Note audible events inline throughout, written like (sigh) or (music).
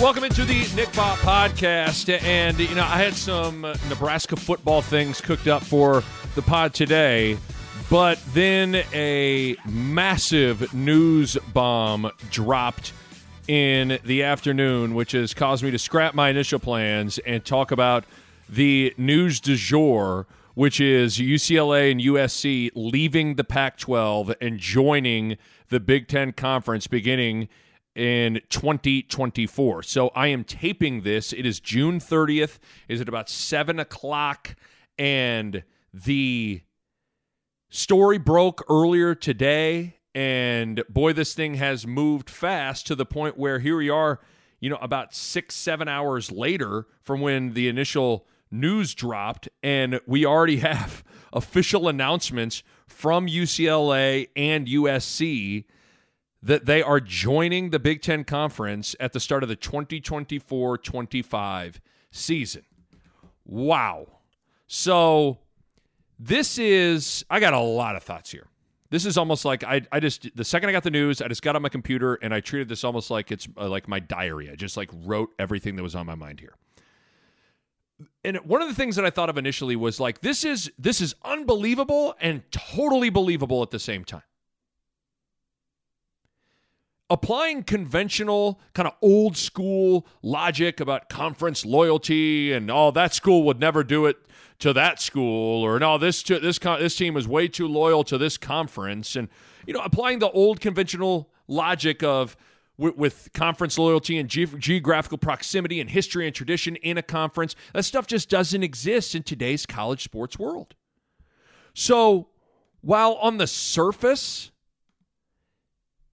welcome into the Nick Bahe podcast. And, you know, I had some Nebraska football things cooked up for the pod today, but then a massive news bomb dropped in the afternoon, which has caused me to scrap my initial plans and talk about the news du jour, which is UCLA and USC leaving the Pac 12 and joining the Big Ten Conference beginning in 2024. So I am taping this. It is June 30th. Is it about 7 o'clock? And the story broke earlier today. And boy, this thing has moved fast to the point where here we are, you know, about six, seven hours later from when the initial news dropped. And we already have (laughs) official announcements from UCLA and USC that they are joining the Big Ten Conference at the start of the 2024 25 season. Wow. So this is, I got a lot of thoughts here. This is almost like I, I just, the second I got the news, I just got on my computer and I treated this almost like it's uh, like my diary. I just like wrote everything that was on my mind here. And one of the things that I thought of initially was like, this is, this is unbelievable and totally believable at the same time applying conventional kind of old school logic about conference loyalty and oh that school would never do it to that school or no this this this team is way too loyal to this conference. And you know applying the old conventional logic of with, with conference loyalty and ge- geographical proximity and history and tradition in a conference that stuff just doesn't exist in today's college sports world. So while on the surface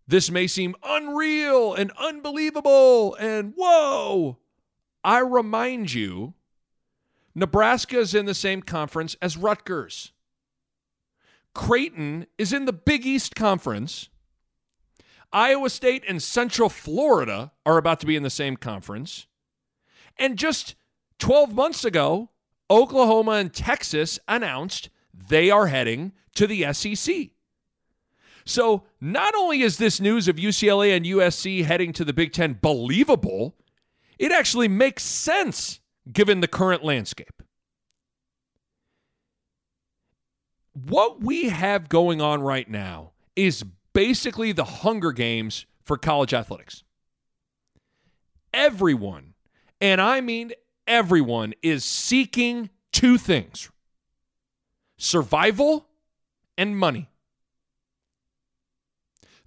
this may seem unreal and unbelievable and whoa. I remind you, Nebraska is in the same conference as Rutgers. Creighton is in the Big East Conference. Iowa State and Central Florida are about to be in the same conference. And just 12 months ago, Oklahoma and Texas announced they are heading to the SEC. So not only is this news of UCLA and USC heading to the Big Ten believable, it actually makes sense given the current landscape. What we have going on right now is basically the Hunger Games for college athletics. Everyone, and I mean everyone, is seeking two things survival and money.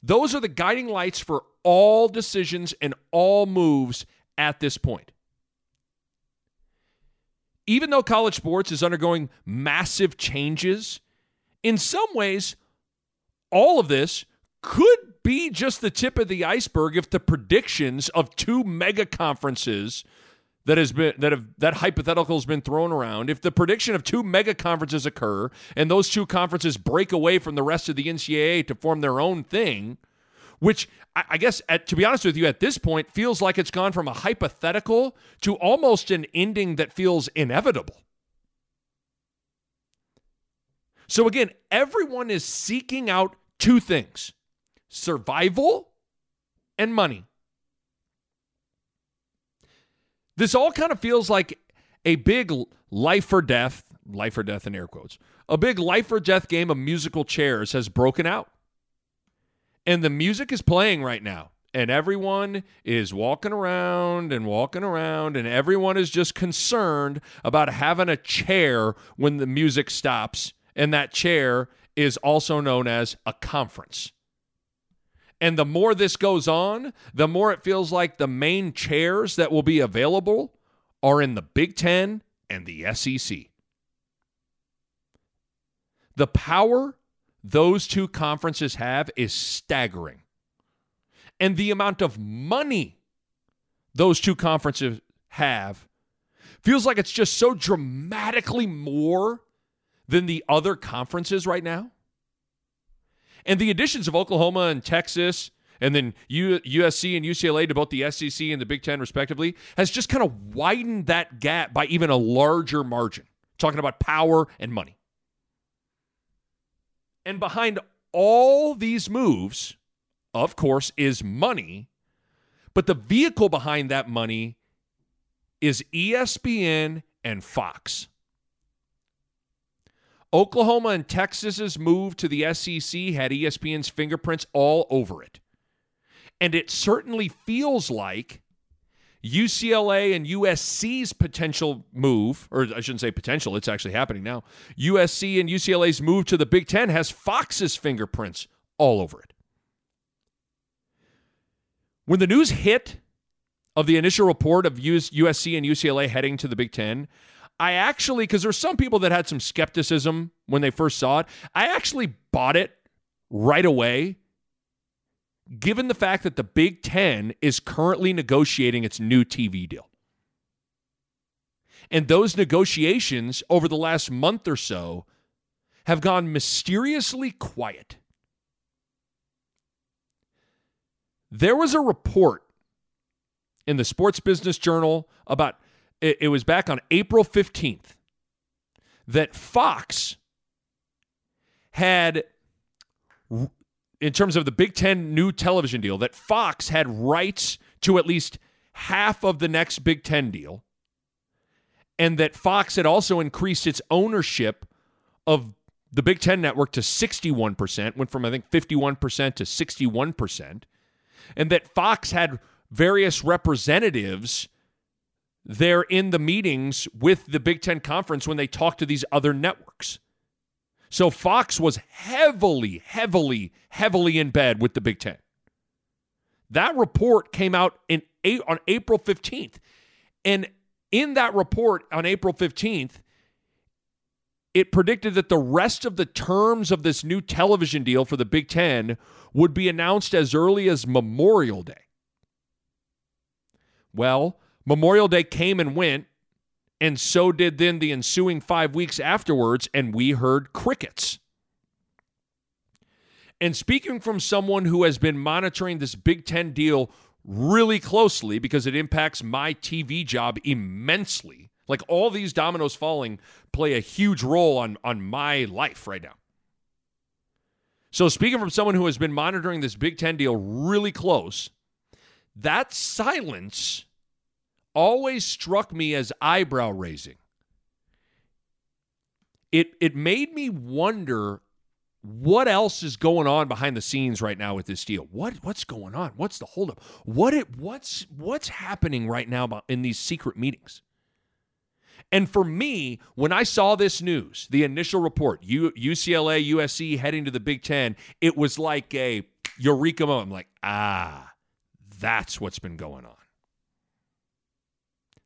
Those are the guiding lights for all decisions and all moves at this point. Even though college sports is undergoing massive changes, in some ways, all of this could be just the tip of the iceberg if the predictions of two mega conferences that has been that have that hypothetical has been thrown around if the prediction of two mega conferences occur and those two conferences break away from the rest of the ncaa to form their own thing which I guess, at, to be honest with you, at this point, feels like it's gone from a hypothetical to almost an ending that feels inevitable. So, again, everyone is seeking out two things survival and money. This all kind of feels like a big life or death, life or death in air quotes, a big life or death game of musical chairs has broken out. And the music is playing right now. And everyone is walking around and walking around, and everyone is just concerned about having a chair when the music stops. And that chair is also known as a conference. And the more this goes on, the more it feels like the main chairs that will be available are in the Big Ten and the SEC. The power those two conferences have is staggering. And the amount of money those two conferences have feels like it's just so dramatically more than the other conferences right now. And the additions of Oklahoma and Texas and then USC and UCLA to both the SEC and the Big Ten, respectively, has just kind of widened that gap by even a larger margin, talking about power and money. And behind all these moves, of course, is money. But the vehicle behind that money is ESPN and Fox. Oklahoma and Texas's move to the SEC had ESPN's fingerprints all over it. And it certainly feels like UCLA and USC's potential move, or I shouldn't say potential, it's actually happening now. USC and UCLA's move to the Big Ten has Fox's fingerprints all over it. When the news hit of the initial report of USC and UCLA heading to the Big Ten, I actually, because there's some people that had some skepticism when they first saw it, I actually bought it right away given the fact that the Big Ten is currently negotiating its new TV deal. And those negotiations over the last month or so have gone mysteriously quiet. There was a report in the Sports Business Journal about it, it was back on April 15th that Fox had in terms of the Big Ten new television deal, that Fox had rights to at least half of the next Big Ten deal, and that Fox had also increased its ownership of the Big Ten network to 61%, went from, I think, 51% to 61%, and that Fox had various representatives there in the meetings with the Big Ten Conference when they talk to these other networks. So Fox was heavily, heavily, heavily in bed with the Big Ten. That report came out in on April 15th. And in that report on April 15th, it predicted that the rest of the terms of this new television deal for the Big Ten would be announced as early as Memorial Day. Well, Memorial Day came and went, and so did then the ensuing five weeks afterwards, and we heard crickets. And speaking from someone who has been monitoring this Big Ten deal really closely because it impacts my TV job immensely, like all these dominoes falling play a huge role on, on my life right now. So, speaking from someone who has been monitoring this Big Ten deal really close, that silence always struck me as eyebrow raising. It it made me wonder what else is going on behind the scenes right now with this deal. What what's going on? What's the holdup? What it what's what's happening right now in these secret meetings? And for me, when I saw this news, the initial report, UCLA, USC heading to the Big Ten, it was like a eureka moment. I'm like, ah, that's what's been going on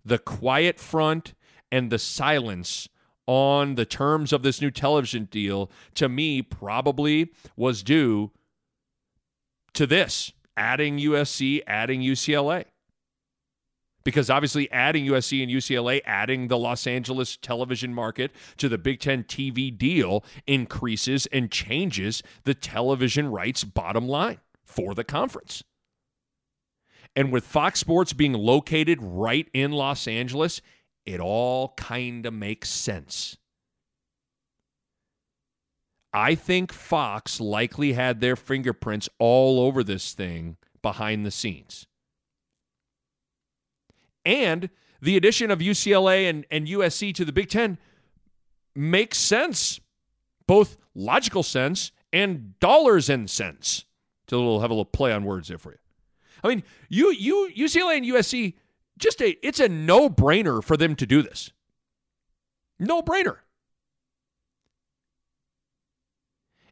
the quiet front and the silence on the terms of this new television deal to me probably was due to this adding USC, adding UCLA. Because obviously, adding USC and UCLA, adding the Los Angeles television market to the Big Ten TV deal increases and changes the television rights bottom line for the conference. And with Fox Sports being located right in Los Angeles, it all kind of makes sense. I think Fox likely had their fingerprints all over this thing behind the scenes. And the addition of UCLA and, and USC to the Big Ten makes sense, both logical sense and dollars and cents. To little have a little play on words there for you. I mean, you you UCLA and USC just a it's a no-brainer for them to do this. No-brainer.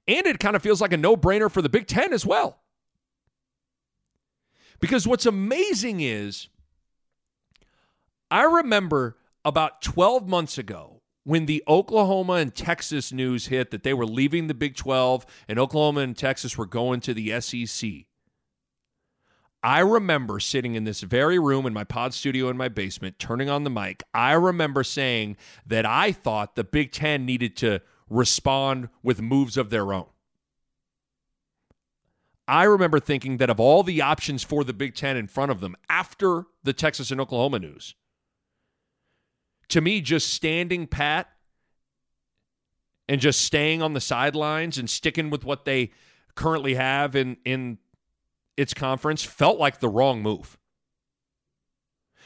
And it kind of feels like a no-brainer for the Big 10 as well. Because what's amazing is I remember about 12 months ago when the Oklahoma and Texas news hit that they were leaving the Big 12 and Oklahoma and Texas were going to the SEC. I remember sitting in this very room in my pod studio in my basement, turning on the mic. I remember saying that I thought the Big Ten needed to respond with moves of their own. I remember thinking that of all the options for the Big Ten in front of them after the Texas and Oklahoma news, to me, just standing pat and just staying on the sidelines and sticking with what they currently have in, in its conference felt like the wrong move.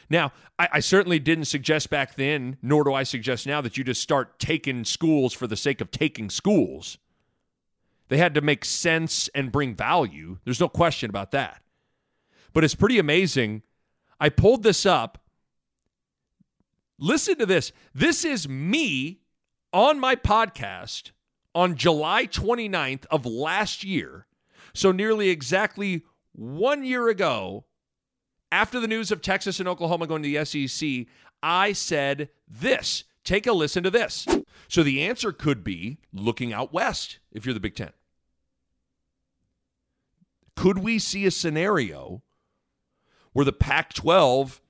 Now, I, I, certainly didn't suggest back then, nor do I suggest now, that you just start taking schools for the sake of taking schools. They had to make sense and bring value. There's no question about that. But it's pretty amazing. I pulled this up. Listen to this. This is me on my podcast on July 29th of last year. So, nearly exactly one year ago, after the news of Texas and Oklahoma going to the SEC, I said this. Take a listen to this. So the answer could be looking out west if you're the Big Ten. Could we see a scenario where the Pac 12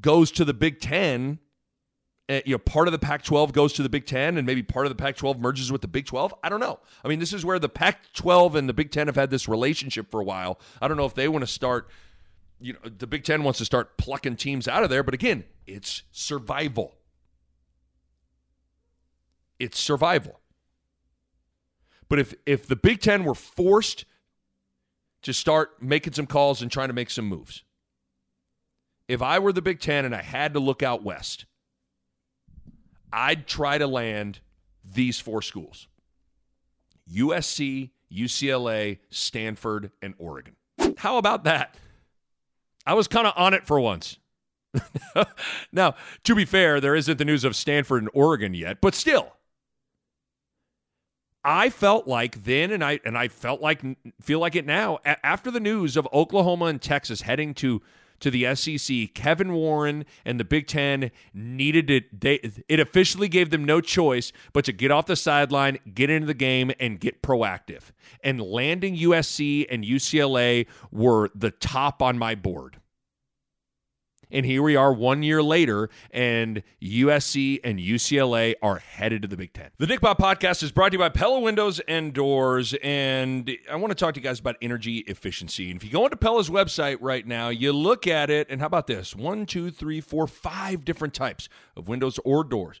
goes to the Big Ten uh, you know, part of the Pac 12 goes to the Big Ten and maybe part of the Pac 12 merges with the Big 12. I don't know. I mean, this is where the Pac 12 and the Big Ten have had this relationship for a while. I don't know if they want to start, you know, the Big Ten wants to start plucking teams out of there. But again, it's survival. It's survival. But if if the Big Ten were forced to start making some calls and trying to make some moves, if I were the Big Ten and I had to look out west, I'd try to land these four schools USC, UCLA, Stanford, and Oregon. How about that? I was kind of on it for once. (laughs) now, to be fair, there isn't the news of Stanford and Oregon yet, but still. I felt like then and I and I felt like feel like it now after the news of Oklahoma and Texas heading to to the SEC, Kevin Warren and the Big Ten needed it. They, it officially gave them no choice but to get off the sideline, get into the game, and get proactive. And landing USC and UCLA were the top on my board. And here we are one year later, and USC and UCLA are headed to the Big Ten. The Nick Bahe podcast is brought to you by Pella Windows and Doors. And I want to talk to you guys about energy efficiency. And if you go into Pella's website right now, you look at it, and how about this? One, two, three, four, five different types of windows or doors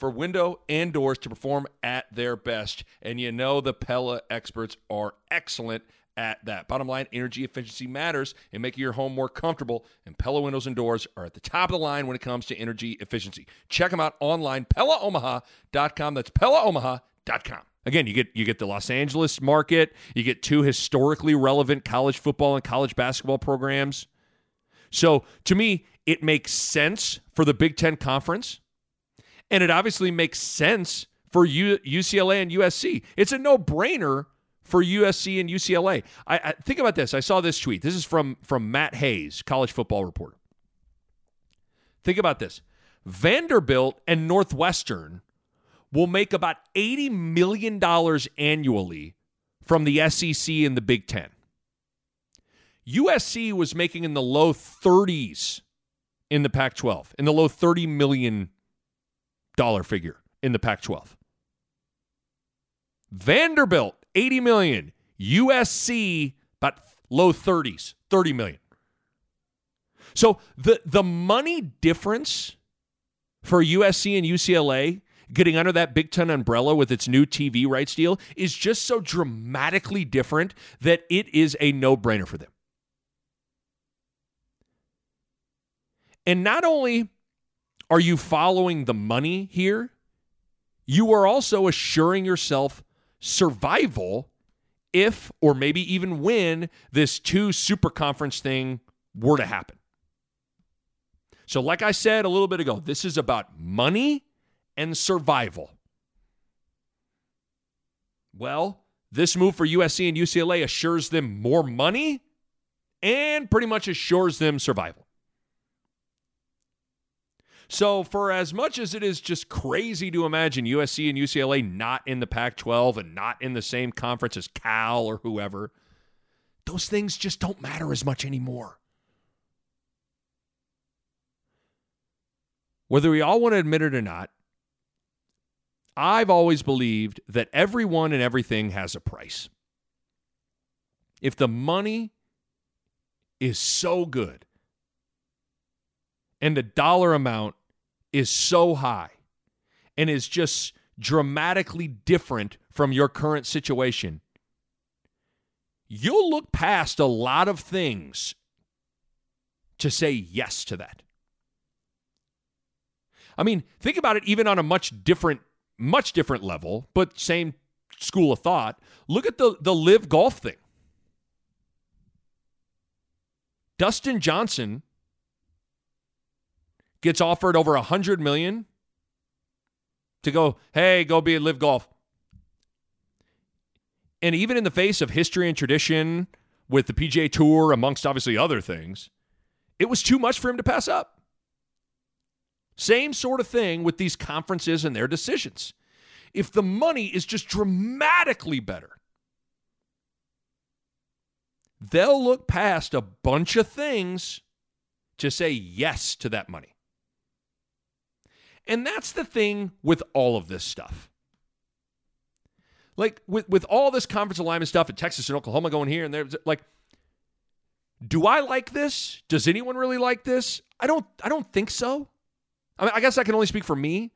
for window and doors to perform at their best. And you know the Pella experts are excellent at that. Bottom line, energy efficiency matters in making your home more comfortable, and Pella windows and doors are at the top of the line when it comes to energy efficiency. Check them out online, PellaOmaha.com. That's PellaOmaha.com. Again, you get you get the Los Angeles market, you get two historically relevant college football and college basketball programs. So to me, it makes sense for the Big Ten Conference and it obviously makes sense for U- UCLA and USC. It's a no brainer for USC and UCLA. I, I, think about this. I saw this tweet. This is from from Matt Hayes, college football reporter. Think about this. Vanderbilt and Northwestern will make about $80 million annually from the SEC and the Big Ten. USC was making in the low 30s in the Pac 12, in the low 30 million dollar figure in the Pac 12. Vanderbilt, 80 million. USC, about low 30s, 30 million. So the the money difference for USC and UCLA getting under that Big Ten umbrella with its new TV rights deal is just so dramatically different that it is a no-brainer for them. And not only are you following the money here? You are also assuring yourself survival if, or maybe even when, this two super conference thing were to happen. So, like I said a little bit ago, this is about money and survival. Well, this move for USC and UCLA assures them more money and pretty much assures them survival. So, for as much as it is just crazy to imagine USC and UCLA not in the Pac 12 and not in the same conference as Cal or whoever, those things just don't matter as much anymore. whether we all want to admit it or not, I've always believed that everyone and everything has a price. If the money is so good and the dollar amount is so high and is just dramatically different from your current situation, you'll look past a lot of things to say yes to that. I mean, think about it even on a much different much different level, but same school of thought. Look at the the LIV golf thing. Dustin Johnson gets offered over a hundred million to go, hey, go be a LIV golf. And even in the face of history and tradition with the PGA Tour, amongst obviously other things, it was too much for him to pass up. Same sort of thing with these conferences and their decisions. If the money is just dramatically better, they'll look past a bunch of things to say yes to that money. And that's the thing with all of this stuff. Like with, with all this conference alignment stuff in Texas and Oklahoma going here and there, like, do I like this? Does anyone really like this? I don't I don't think so. I, mean, I guess I can only speak for me,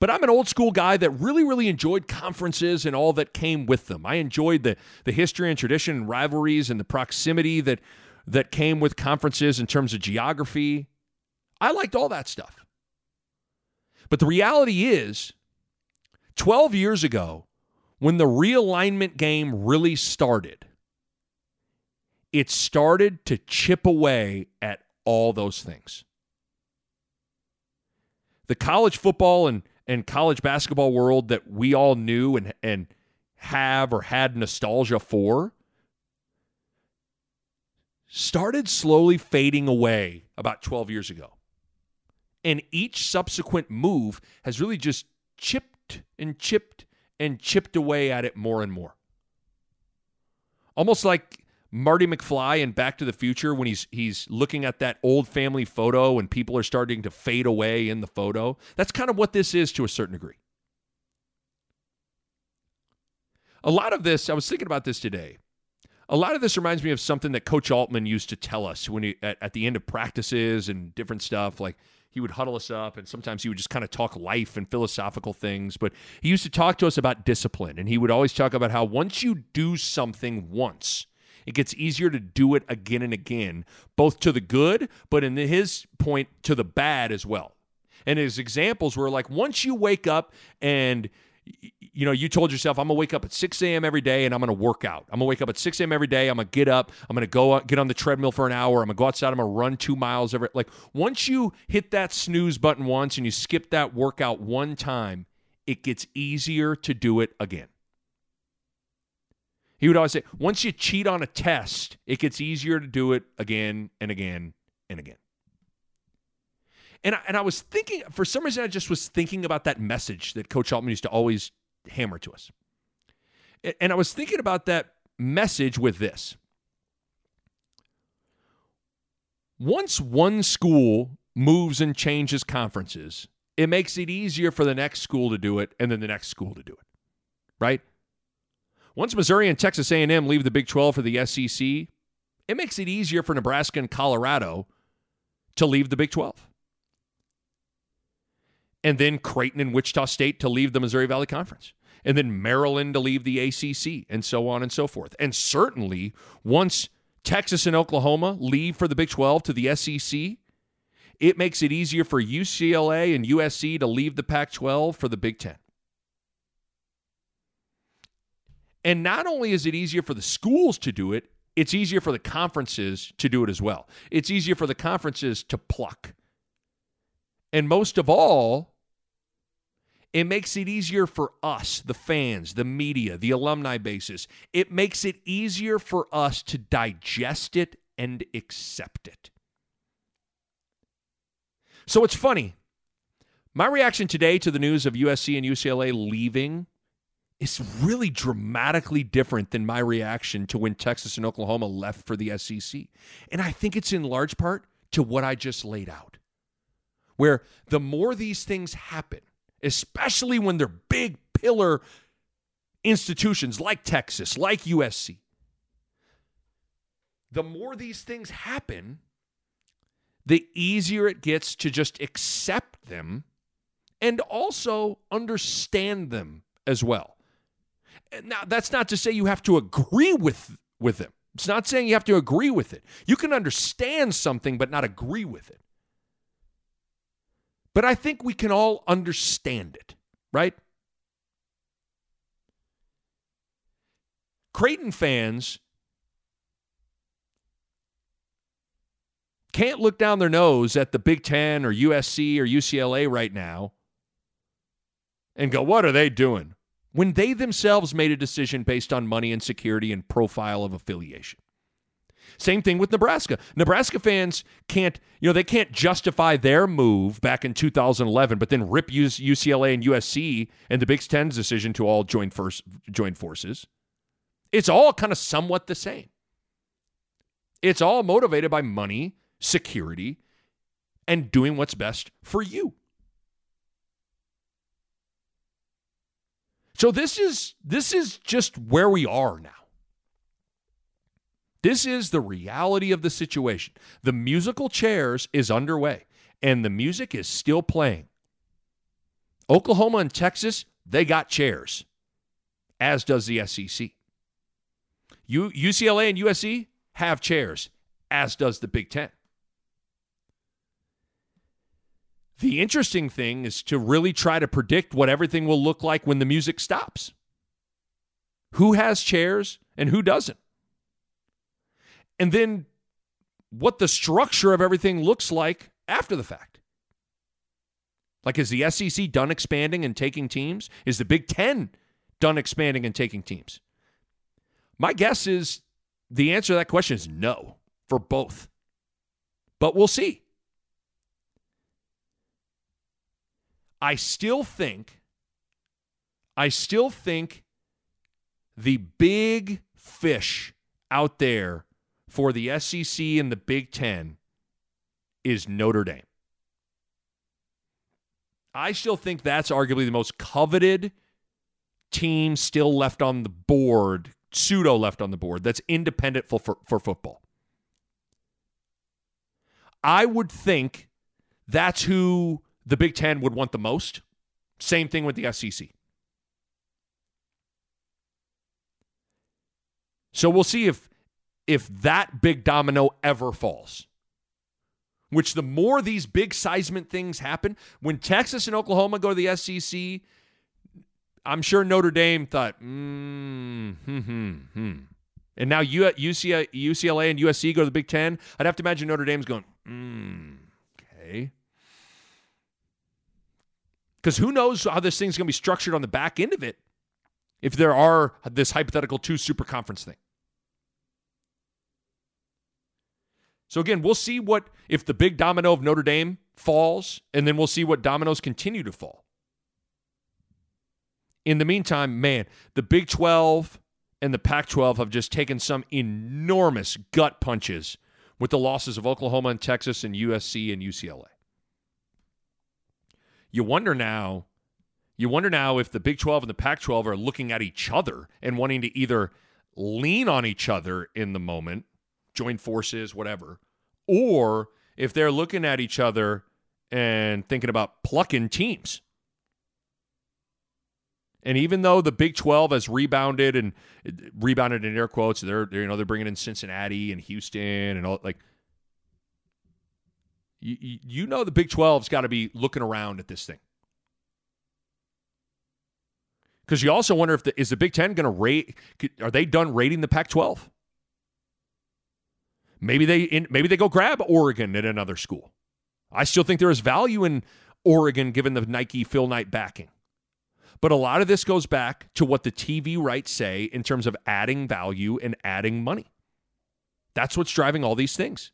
but I'm an old school guy that really, really enjoyed conferences and all that came with them. I enjoyed the the history and tradition and rivalries and the proximity that that came with conferences in terms of geography. I liked all that stuff. But the reality is, 12 years ago, when the realignment game really started, it started to chip away at all those things the college football and, and college basketball world that we all knew and, and have or had nostalgia for started slowly fading away about 12 years ago. And each subsequent move has really just chipped and chipped and chipped away at it more and more. Almost like Marty McFly in Back to the Future when he's he's looking at that old family photo and people are starting to fade away in the photo. That's kind of what this is to a certain degree. A lot of this, I was thinking about this today. A lot of this reminds me of something that Coach Altman used to tell us when he at, at the end of practices and different stuff. Like he would huddle us up, and sometimes he would just kind of talk life and philosophical things. But he used to talk to us about discipline, and he would always talk about how once you do something once, it gets easier to do it again and again, both to the good, but in his point, to the bad as well. And his examples were like once you wake up and you know, you told yourself, I'm gonna wake up at 6 a.m. every day and I'm gonna work out. I'm gonna wake up at 6 a.m. every day. I'm gonna get up. I'm gonna go get on the treadmill for an hour. I'm gonna go outside. I'm gonna run two miles every. Like once you hit that snooze button once and you skip that workout one time, it gets easier to do it again. He would always say, once you cheat on a test, it gets easier to do it again and again and again. And I, and I was thinking, for some reason, I just was thinking about that message that Coach Altman used to always hammer to us. And I was thinking about that message with this. Once one school moves and changes conferences, it makes it easier for the next school to do it and then the next school to do it. Right? Once Missouri and Texas A&M leave the Big 12 for the SEC, it makes it easier for Nebraska and Colorado to leave the Big 12. And then Creighton and Wichita State to leave the Missouri Valley Conference. And then Maryland to leave the ACC, and so on and so forth. And certainly, once Texas and Oklahoma leave for the Big 12 to the SEC, it makes it easier for UCLA and USC to leave the Pac 12 for the Big 10. And not only is it easier for the schools to do it, it's easier for the conferences to do it as well. It's easier for the conferences to pluck. And most of all, it makes it easier for us, the fans, the media, the alumni bases. It makes it easier for us to digest it and accept it. So it's funny. My reaction today to the news of USC and UCLA leaving is really dramatically different than my reaction to when Texas and Oklahoma left for the SEC. And I think it's in large part to what I just laid out. where the more these things happen, especially when they're big pillar institutions like Texas, like USC, the more these things happen, the easier it gets to just accept them and also understand them as well. Now, that's not to say you have to agree with, with them. It's not saying you have to agree with it. You can understand something but not agree with it. But I think we can all understand it, right? Creighton fans can't look down their nose at the Big Ten or USC or UCLA right now and go, what are they doing? When they themselves made a decision based on money and security and profile of affiliation. Same thing with Nebraska. Nebraska fans can't, you know, they can't justify their move back in 2011, but then rip UCLA and USC and the Big Ten's decision to all join first join forces. It's all kind of somewhat the same. It's all motivated by money security, and doing what's best for you. So this is this is just where we are now. This is the reality of the situation. The musical chairs is underway and the music is still playing. Oklahoma and Texas, they got chairs, as does the SEC. U- UCLA and USC have chairs, as does the Big Ten. The interesting thing is to really try to predict what everything will look like when the music stops. Who has chairs and who doesn't? And then what the structure of everything looks like after the fact. Like, is the SEC done expanding and taking teams? Is the Big Ten done expanding and taking teams? My guess is the answer to that question is no for both. But we'll see. I still think, I still think the big fish out there for the SEC and the Big Ten is Notre Dame. I still think that's arguably the most coveted team still left on the board, pseudo left on the board, that's independent for, for, for football. I would think that's who the Big Ten would want the most. Same thing with the SEC. So we'll see if if that big domino ever falls. Which the more these big seismic things happen, when Texas and Oklahoma go to the SEC, I'm sure Notre Dame thought, mm, hmm, hmm, hmm. And now UCLA, and USC go to the Big Ten. I'd have to imagine Notre Dame's going, mm, okay. Because who knows how this thing's going to be structured on the back end of it if there are this hypothetical two super conference thing. So again, we'll see what if the big domino of Notre Dame falls, and then we'll see what dominoes continue to fall. In the meantime, man, the Big 12 and the Pac 12 have just taken some enormous gut punches with the losses of Oklahoma and Texas and USC and UCLA. You wonder now, you wonder now if the Big 12 and the Pac 12 are looking at each other and wanting to either lean on each other in the moment, join forces, whatever, or if they're looking at each other and thinking about plucking teams. And even though the Big 12 has rebounded and rebounded in air quotes, they're, they're you know they're bringing in Cincinnati and Houston and all like you, you know the Big 12's got to be looking around at this thing. Because you also wonder if the is the Big Ten going to rate? Are they done rating the Pac-12? Maybe they in, maybe they go grab Oregon at another school. I still think there is value in Oregon given the Nike Phil Knight backing. But a lot of this goes back to what the TV rights say in terms of adding value and adding money. That's what's driving all these things.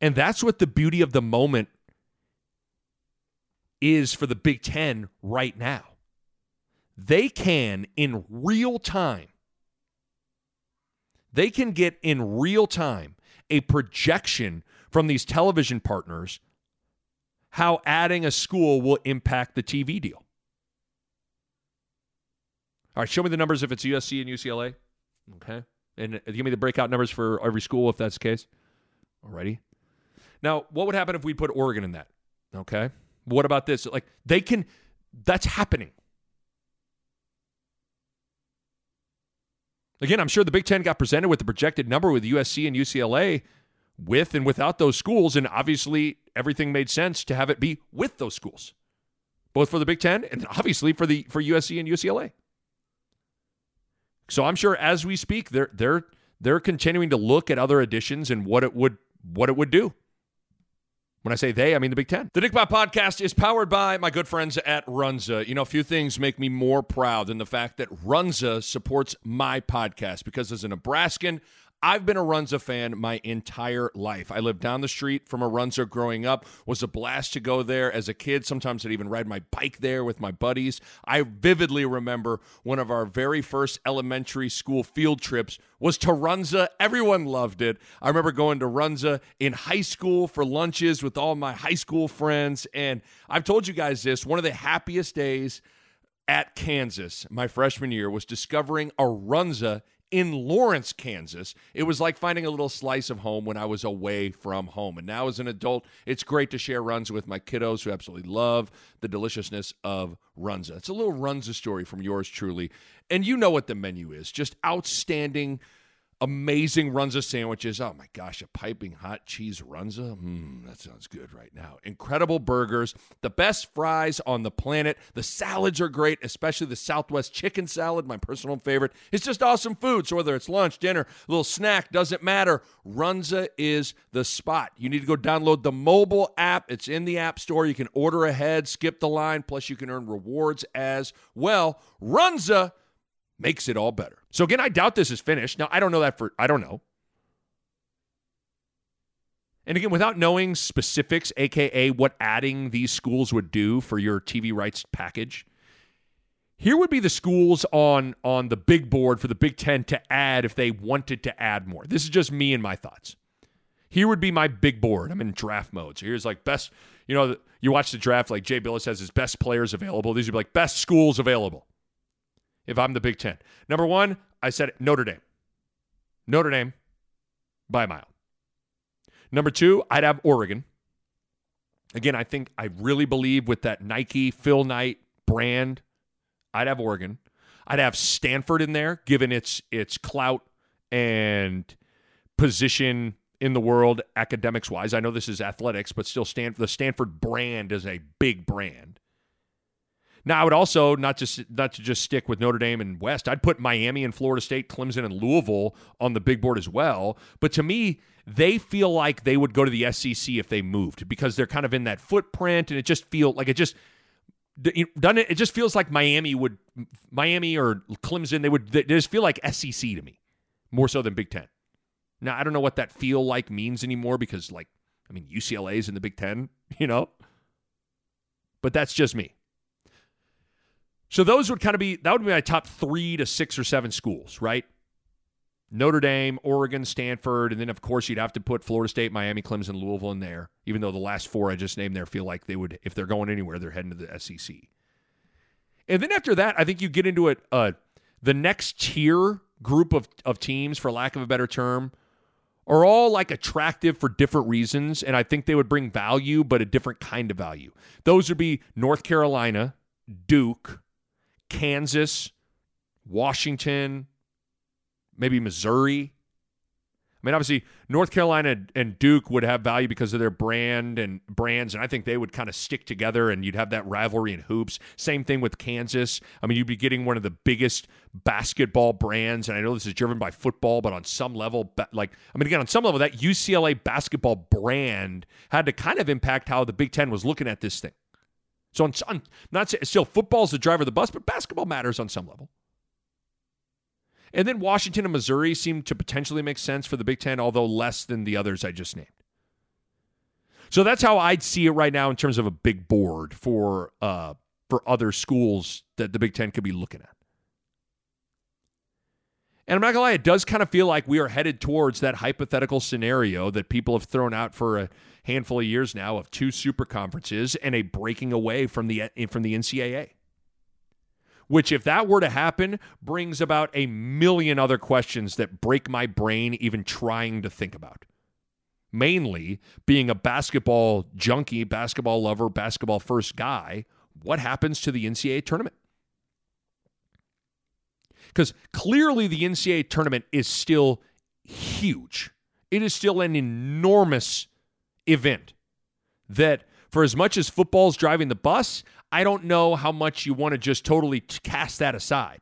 And that's what the beauty of the moment is for the Big Ten right now. They can, in real time, they can get in real time a projection from these television partners how adding a school will impact the TV deal. All right, show me the numbers if it's USC and UCLA. Okay. And uh, give me the breakout numbers for every school if that's the case. Alrighty. Now, what would happen if we put Oregon in that? Okay. What about this? Like, they can, that's happening. Again, I'm sure the Big Ten got presented with the projected number with USC and UCLA with and without those schools, and obviously everything made sense to have it be with those schools, both for the Big Ten and (laughs) obviously for the for USC and UCLA. So I'm sure as we speak, they're they're they're continuing to look at other additions and what it would what it would do. When I say they, I mean the Big Ten. The Nick Bahe Podcast is powered by my good friends at Runza. You know, a few things make me more proud than the fact that Runza supports my podcast because as a Nebraskan, I've been a Runza fan my entire life. I lived down the street from a Runza growing up. Was a blast to go there as a kid. Sometimes I'd even ride my bike there with my buddies. I vividly remember one of our very first elementary school field trips was to Runza. Everyone loved it. I remember going to Runza in high school for lunches with all my high school friends. And I've told you guys this one of the happiest days at Kansas my freshman year was discovering a Runza in Lawrence, Kansas. It was like finding a little slice of home when I was away from home. And now, as an adult, it's great to share runs with my kiddos who absolutely love the deliciousness of Runza. It's a little Runza story from yours truly. And you know what the menu is just outstanding amazing runza sandwiches. Oh my gosh, a piping hot cheese runza. Mmm, that sounds good right now. Incredible burgers, the best fries on the planet. The salads are great, especially the Southwest chicken salad, my personal favorite. It's just awesome food. So whether it's lunch, dinner, a little snack, doesn't matter. Runza is the spot. You need to go download the mobile app. It's in the App Store. You can order ahead, skip the line, plus you can earn rewards as well. Runza makes it all better. So again, I doubt this is finished. Now, I don't know that for I don't know. And again, without knowing specifics, aka what adding these schools would do for your TV rights package, here would be the schools on on the big board for the Big 10 to add if they wanted to add more. This is just me and my thoughts. Here would be my big board. I'm in draft mode. So here's like best, you know, you watch the draft like Jay Bilas has his best players available. These would be like best schools available if I'm the Big Ten. Number one, I said Notre Dame. Notre Dame by a mile. Number two, I'd have Oregon. Again, I think I really believe with that Nike Phil Knight brand, I'd have Oregon. I'd have Stanford in there, given its its clout and position in the world academics wise. I know this is athletics, but still Stanford the Stanford brand is a big brand. Now, I would also not just not to just stick with Notre Dame and West. I'd put Miami and Florida State, Clemson and Louisville on the big board as well. But to me, they feel like they would go to the SEC if they moved because they're kind of in that footprint, and it just feels like it just done it. It just feels like Miami would Miami or Clemson. They would they just feel like SEC to me more so than Big Ten. Now I don't know what that feel like means anymore because like I mean UCLA is in the Big Ten, (laughs) you know. But that's just me. So those would kind of be that would be my top three to six or seven schools, right? Notre Dame, Oregon, Stanford, and then of course you'd have to put Florida State, Miami, Clemson, Louisville in there. Even though the last four I just named there feel like they would, if they're going anywhere, they're heading to the SEC. And then after that, I think you get into it. Uh, the next tier group of of teams, for lack of a better term, are all like attractive for different reasons, and I think they would bring value, but a different kind of value. Those would be North Carolina, Duke, Kansas, Washington, maybe Missouri. I mean, obviously, North Carolina and Duke would have value because of their brand and brands, and I think they would kind of stick together, and you'd have that rivalry in hoops. Same thing with Kansas. I mean, you'd be getting one of the biggest basketball brands, and I know this is driven by football, but on some level, like I mean, again, on some level, that UCLA basketball brand had to kind of impact how the Big Ten was looking at this thing. So, on, on not still football's the driver of the bus, but basketball matters on some level. And then Washington and Missouri seem to potentially make sense for the Big Ten, although less than the others I just named. So that's how I'd see it right now in terms of a big board for uh, for other schools that the Big Ten could be looking at. And I'm not gonna lie, it does kind of feel like we are headed towards that hypothetical scenario that people have thrown out for a handful of years now of two super conferences and a breaking away from the from the NCAA. Which, if that were to happen, brings about a million other questions that break my brain even trying to think about. Mainly being a basketball junkie, basketball lover, basketball first guy, what happens to the NCAA tournament? Because clearly the NCAA tournament is still huge. It is still an enormous event that, for as much as football's driving the bus, I don't know how much you want to just totally cast that aside.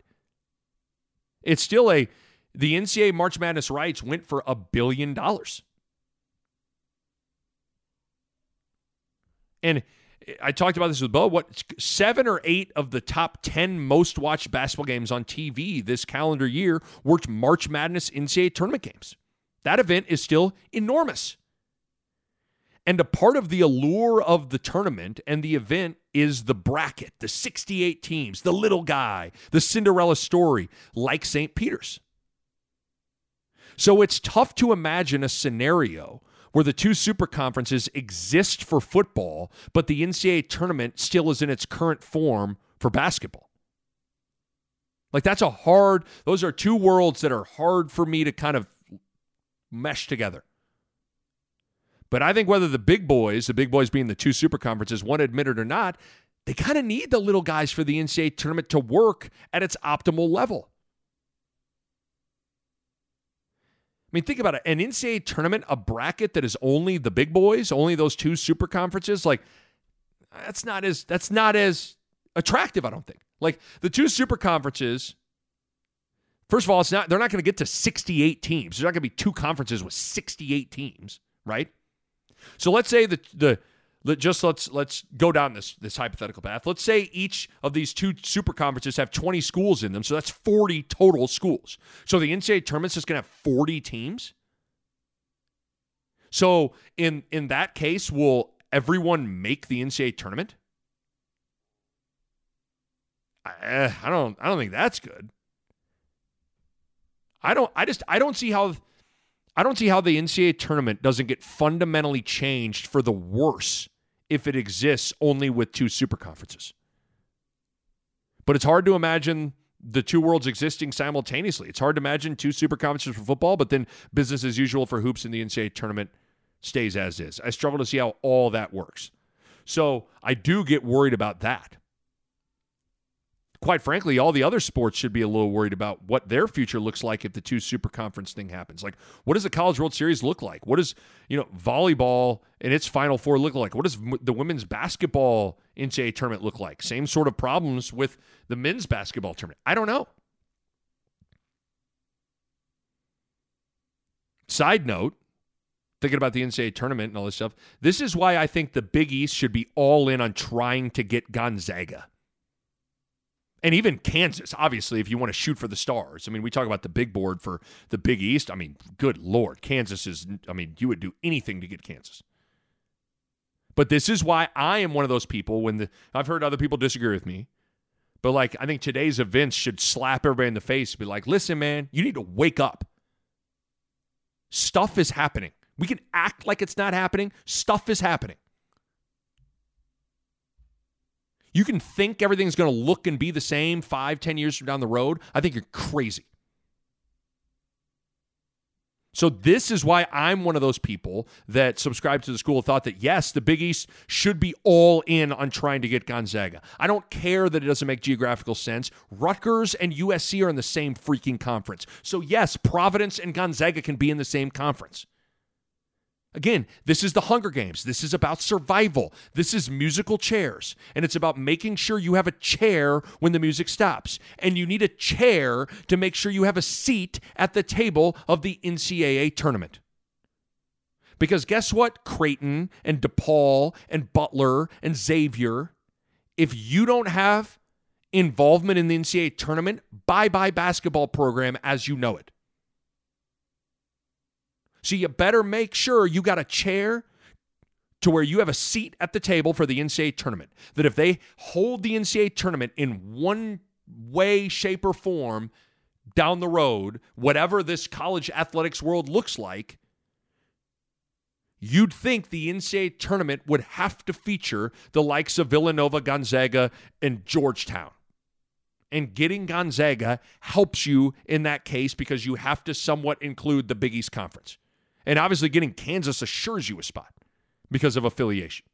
It's still a, the NCAA March Madness rights went for a billion dollars. And I talked about this with Bo. What seven or eight of the top 10 most watched basketball games on TV this calendar year were March Madness NCAA tournament games. That event is still enormous. And a part of the allure of the tournament and the event is the bracket, the 68 teams, the little guy, the Cinderella story, like St. Peter's. So it's tough to imagine a scenario where the two super conferences exist for football, but the NCAA tournament still is in its current form for basketball. Like that's a hard, those are two worlds that are hard for me to kind of mesh together. But I think whether the big boys, the big boys being the two super conferences, to admit it or not, they kind of need the little guys for the NCAA tournament to work at its optimal level. I mean, think about it. An NCAA tournament, a bracket that is only the big boys, only those two super conferences, like that's not as that's not as attractive, I don't think. Like the two super conferences, first of all, it's not they're not going to get to 68 teams. There's not going to be two conferences with 68 teams, right? So let's say the the just let's let's go down this this hypothetical path. Let's say each of these two super conferences have 20 schools in them, so that's 40 total schools. So the NCAA tournament's just going to have 40 teams. So in in that case, will everyone make the NCAA tournament? I, I don't I don't think that's good. I don't I just I don't see how I don't see how the NCAA tournament doesn't get fundamentally changed for the worse if it exists only with two super conferences. But it's hard to imagine the two worlds existing simultaneously. It's hard to imagine two super conferences for football, but then business as usual for hoops in the NCAA tournament stays as is. I struggle to see how all that works. So I do get worried about that quite frankly, all the other sports should be a little worried about what their future looks like if the two super conference thing happens. Like, what does the College World Series look like? What does, you know, volleyball in its Final Four look like? What does the women's basketball NCAA tournament look like? Same sort of problems with the men's basketball tournament. I don't know. Side note, thinking about the NCAA tournament and all this stuff, this is why I think the Big East should be all in on trying to get Gonzaga and even Kansas, obviously, if you want to shoot for the stars. I mean, we talk about the big board for the Big East. I mean, good Lord, Kansas is, I mean, you would do anything to get Kansas. But this is why I am one of those people when the, I've heard other people disagree with me. But like, I think today's events should slap everybody in the face be like, listen, man, you need to wake up. Stuff is happening. We can act like it's not happening. Stuff is happening. You can think everything's going to look and be the same five, ten years from down the road. I think you're crazy. So this is why I'm one of those people that subscribe to the school of thought that yes, the Big East should be all in on trying to get Gonzaga. I don't care that it doesn't make geographical sense. Rutgers and USC are in the same freaking conference. So yes, Providence and Gonzaga can be in the same conference. Again, this is the Hunger Games. This is about survival. This is musical chairs. And it's about making sure you have a chair when the music stops. And you need a chair to make sure you have a seat at the table of the NCAA tournament. Because guess what, Creighton and DePaul and Butler and Xavier, if you don't have involvement in the NCAA tournament, bye bye basketball program as you know it. So you better make sure you got a chair to where you have a seat at the table for the NCAA tournament. That if they hold the NCAA tournament in one way, shape, or form, down the road, whatever this college athletics world looks like, you'd think the NCAA tournament would have to feature the likes of Villanova, Gonzaga, and Georgetown. And getting Gonzaga helps you in that case because you have to somewhat include the Big East Conference. And obviously, getting Kansas assures you a spot because of affiliation.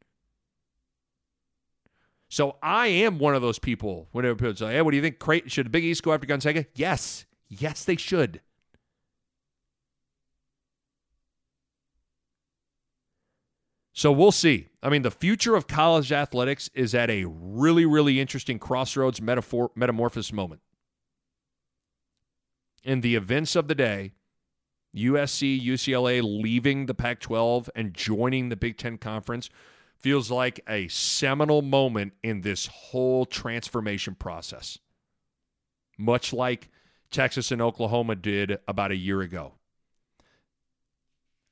So I am one of those people. Whenever people say, "Hey, what do you think? Should the Big East go after Gonzaga?" Yes, yes, they should. So we'll see. I mean, the future of college athletics is at a really, really interesting crossroads metaphor, metamorphosis moment. In the events of the day, USC, UCLA leaving the Pac 12 and joining the Big Ten Conference feels like a seminal moment in this whole transformation process, much like Texas and Oklahoma did about a year ago.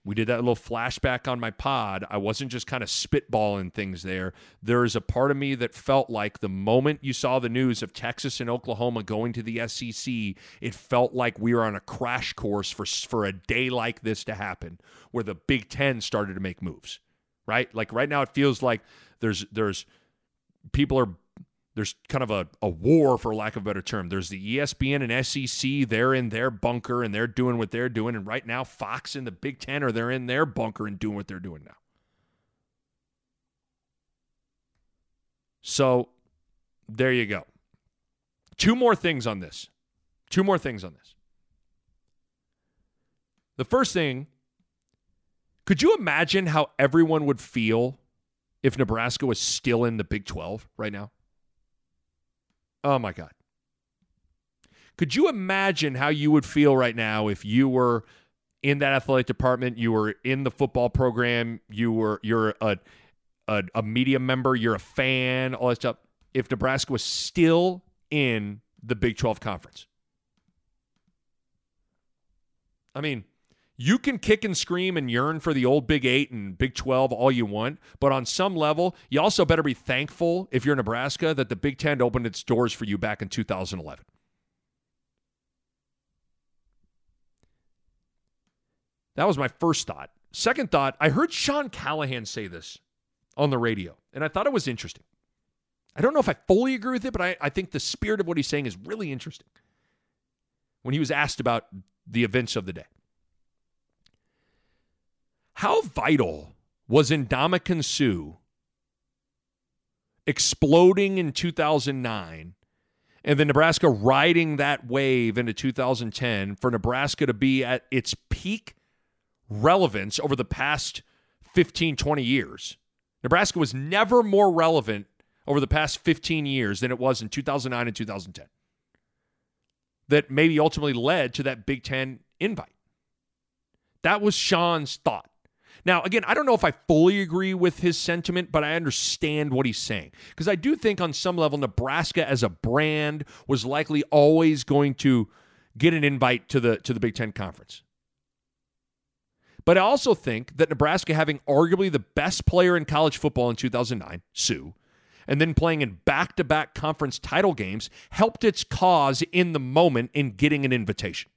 We did that little flashback on my pod. I wasn't just kind of spitballing things there. There is a part of me that felt like the moment you saw the news of Texas and Oklahoma going to the SEC, it felt like we were on a crash course for for a day like this to happen, where the Big Ten started to make moves right? Like right now, it feels like there's there's people are there's kind of a, a war for lack of a better term. There's the ESPN and SEC, they're in their bunker and they're doing what they're doing. And right now, Fox and the Big Ten are they're in their bunker and doing what they're doing now. So there you go. Two more things on this. Two more things on this. The first thing could you imagine how everyone would feel if Nebraska was still in the Big 12 right now? Oh my God. Could you imagine how you would feel right now if you were in that athletic department, you were in the football program, you were you're a a, a media member, you're a fan, all that stuff. If Nebraska was still in the Big 12 conference. I mean, you can kick and scream and yearn for the old Big Eight and Big 12 all you want, but on some level, you also better be thankful if you're Nebraska that the Big Ten opened its doors for you back in 2011. That was my first thought. Second thought, I heard Sean Callahan say this on the radio, and I thought it was interesting. I don't know if I fully agree with it, but I, I think the spirit of what he's saying is really interesting. When he was asked about the events of the day. How vital was Ndamukong Suh exploding in 2009 and then Nebraska riding that wave into 2010 for Nebraska to be at its peak relevance over the past 15, 20 years? Nebraska was never more relevant over the past 15 years than it was in 2009 and 2010. That maybe ultimately led to that Big Ten invite. That was Sean's thought. Now, again, I don't know if I fully agree with his sentiment, but I understand what he's saying. Because I do think on some level, Nebraska as a brand was likely always going to get an invite to the to the Big Ten Conference. But I also think that Nebraska having arguably the best player in college football in 2009, Suh, and then playing in back to back conference title games helped its cause in the moment in getting an invitation.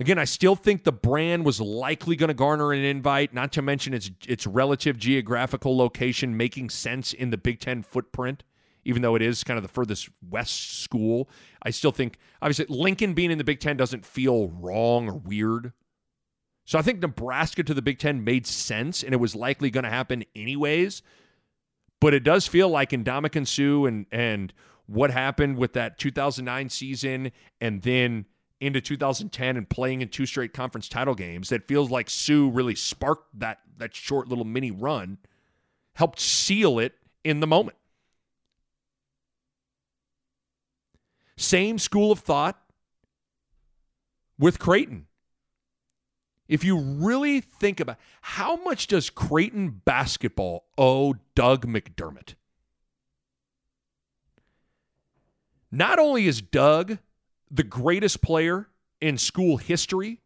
Again, I still think the brand was likely going to garner an invite, not to mention its its relative geographical location making sense in the Big Ten footprint, even though it is kind of the furthest west school. I still think, obviously, Lincoln being in the Big Ten doesn't feel wrong or weird. So I think Nebraska to the Big Ten made sense, and it was likely going to happen anyways. But it does feel like Ndamukong Suh and and what happened with that 2009 season, and then – into 2010 and playing in two straight conference title games that feels like Suh really sparked that that short little mini run, helped seal it in the moment. Same school of thought with Creighton. If you really think about how much does Creighton basketball owe Doug McDermott? Not only is Doug the greatest player in school history,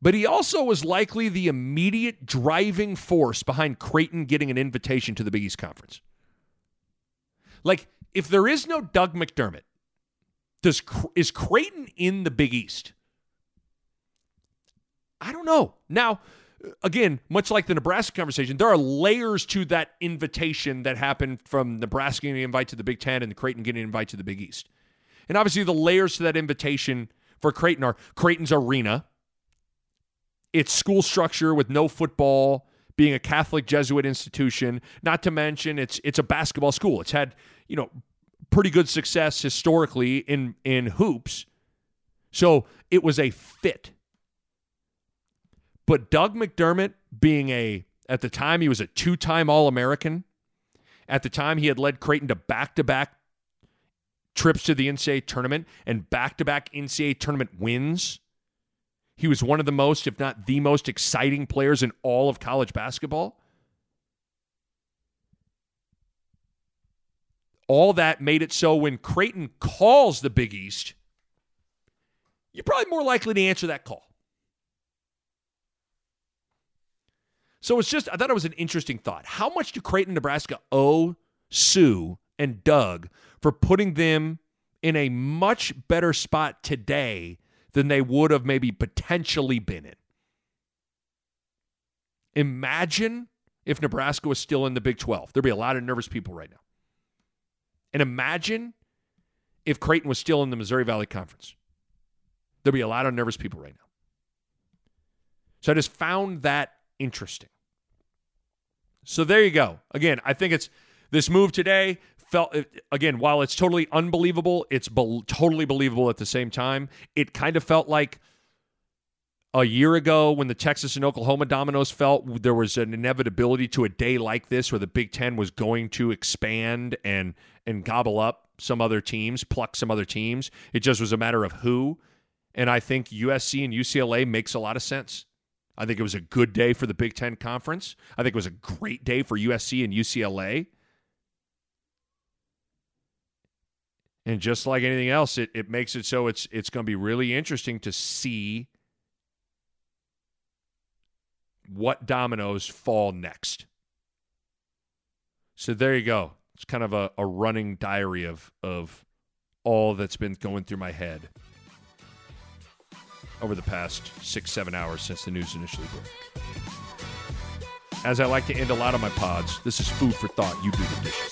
but he also was likely the immediate driving force behind Creighton getting an invitation to the Big East Conference. Like, if there is no Doug McDermott, does is Creighton in the Big East? I don't know. Now, again, much like the Nebraska conversation, there are layers to that invitation that happened from Nebraska getting invited to the Big Ten and the Creighton getting invited to the Big East. And obviously, the layers to that invitation for Creighton are Creighton's arena, its school structure with no football, being a Catholic Jesuit institution, not to mention it's it's a basketball school. It's had, you know, pretty good success historically in in hoops. So it was a fit. But Doug McDermott being a at the time he was a two-time All-American. At the time he had led Creighton to back-to-back trips to the NCAA tournament and back-to-back NCAA tournament wins. He was one of the most, if not the most exciting players in all of college basketball. All that made it so when Creighton calls the Big East, you're probably more likely to answer that call. So it's just, I thought it was an interesting thought. How much do Creighton, Nebraska owe Suh and Doug for putting them in a much better spot today than they would have maybe potentially been in? Imagine if Nebraska was still in the Big 12. There'd be a lot of nervous people right now. And imagine if Creighton was still in the Missouri Valley Conference. There'd be a lot of nervous people right now. So I just found that interesting. So there you go. Again, I think it's this move today felt again while it's totally unbelievable, it's be- totally believable at the same time. It kind of felt like a year ago when the Texas and Oklahoma dominoes felt there was an inevitability to a day like this where the Big 10 was going to expand and and gobble up some other teams, pluck some other teams. It just was a matter of who. And I think USC and UCLA makes a lot of sense. I think it was a good day for the Big Ten Conference. I think it was a great day for USC and UCLA. And just like anything else, it, it makes it so it's it's going to be really interesting to see what dominoes fall next. So there you go. It's kind of a, a running diary of of all that's been going through my head over the past six, seven hours since the news initially broke. As I like to end a lot of my pods, this is food for thought. You do the dishes.